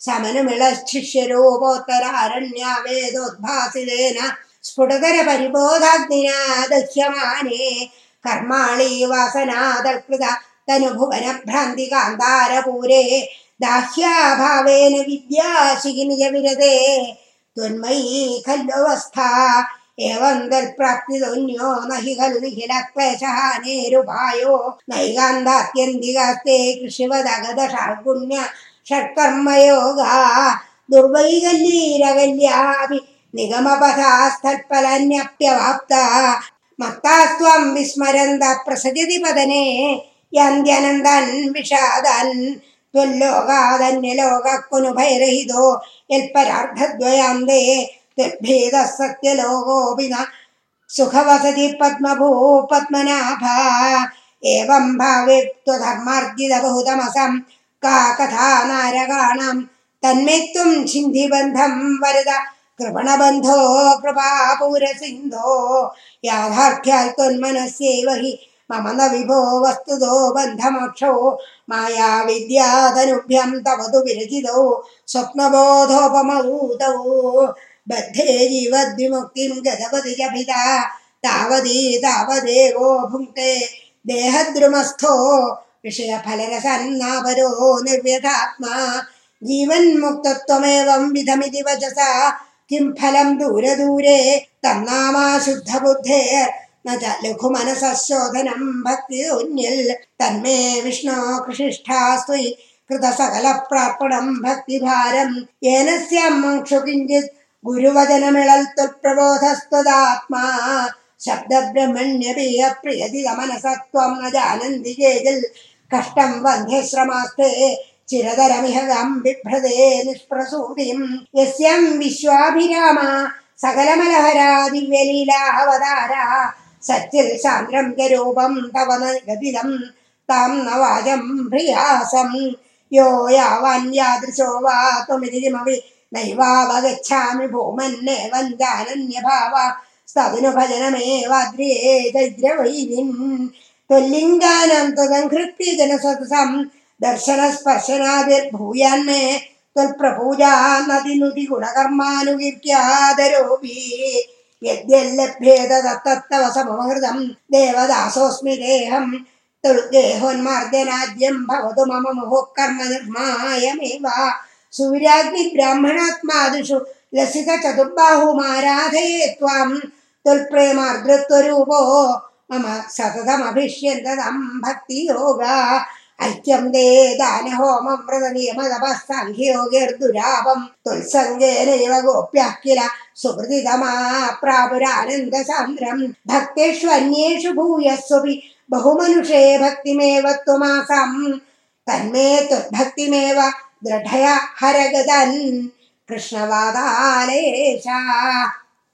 ആചാര്യാഖ്യാധരസ്താരണി ശമനമിളശിഷ്യരൂപോത്തരാരണ്യവേദോദ്ഭാസിതേന സ്ഫുടതര പരിബോധാഗ്നിനാ ദഹ്യമാനേ കർമാളി വാസനാദൽകൃത തനുഭുവന ഭ്രാന്തി കാന്താരപൂരേ ദാഹ്യാഭാവേന വിദ്യാശിഖിനിജ വിരതേ ത്വന്മയീ ഖല്വസ്ഥ एवं तत्प्राप्तिदोन्यो न हि खलु निखिलक्लेशः नेरुपायो नैकान्तात्यन्तिकास्ते कृषिवदगदषाड्गुण्य षट्कर्मयोगा दुर्वैकल्यैरकल्यापि निगमपथास्तत्फलन्यप्यवाप्ता मत्तास्त्वं विस्मरन्त प्रसजति पदने यान्त्यनन्दन् विषादन् त्वल्लोकादन्यलोकः कुनुभैरहितो यत्परार्धद्वयान्ते तद्भेदः सत्यलोकोऽपि न सुखवसति पद्मभू पद्मनाभा एवं भावे त्वधर्मार्जितबहुतमसं का कथा नारकाणां तन्मे त्वं छिन्धिबन्धं वरद कृपणबन्धो कृपापूरसिन्धो। याथार्थ्यात् त्वन्मनस्यैव हि मम न विभो वस्तुतो बन्धमोक्षो। माया विद्याधनुभ्यं तव तु विरचितौ स्वप्नबोधोपमौ तौ बद्धे जीवद्विमुक्तिं गतवति च पिता। तावदी तावदेवो भुङ्क्ते। देहद्रुमस्थो विषयफलरसन्नापरो निर्व्यथात्मा जीवन्मुक्तत्वमेवं विधमिति वचसा। किं फलं दूरदूरे तन्नामा शुद्धबुद्धेर्। न च लघुमनसः शोधनं भक्तिशून्यल्। तन्मे विष्णो कृषिष्ठास्त्वयि कृतसकलप्रार्पणं भक्तिभारं येन स्यामोक्षु किञ्चित् ഗുരുവചനമിളൽ ത്വത്പ്രബോധസ്ത്വദാത്മാ ശബ്ദബ്രഹ്മണ്യപി അപ്രിയതി മനസത്വം ന ജാനന്തി ചേതിൽ കഷ്ടം വന്ധ്യശ്രമാസ്തേ ചിരതരമിഹകം ബിഭ്രതേ നിഷ്പ്രസൂതിയും യസ്യം വിശ്വാഭിരാമ സകലമലഹരാ ദിവ്യലീലാവതാര സച്ചിൽ സാന്ദ്രം ജരൂപം തവ ഗതിതം താം നവാജം പ്രിയാസം യോ യാവാൻ യാദൃശോ വാ ത്വമിതിമവി नैवावगच्छामि भूमन्ने वन्दानन्यभावा स्तदनु भजनमेवाद्रिये दैद्रवैरिन् त्वल्लिङ्गानां त्वदङ्कृत्य दर्शनस्पर्शनाभिर्भूयान्मे त्वल्प्रपूजा नदिनुति गुणकर्मानुकीर्त्यादरोऽपि देवदासोऽस्मि देहं भवतु मम मुहुः कर्म निर्मायमेव सुविराग्निब्राह्मणात्मादिषु लसितचतुर्बाहुमाराधये त्वां तुल्प्रेमार्द्रत्वरूपो मम सततमभिष्यन्तदं भक्तियोगा। ऐक्यं दे दानहोमं तुष्यन्तर्दुरापम् तुल्सङ्गेनैव गोप्यः किल सुहृदितमा प्रापुरानन्दसान्द्रम् भक्तेष्वन्येषु भूयस्वपि बहुमनुषे भक्तिमेव त्वमासं तन्मे तन्मेभक्तिमेव दृढया हरगदन् कृष्णवादालेशा।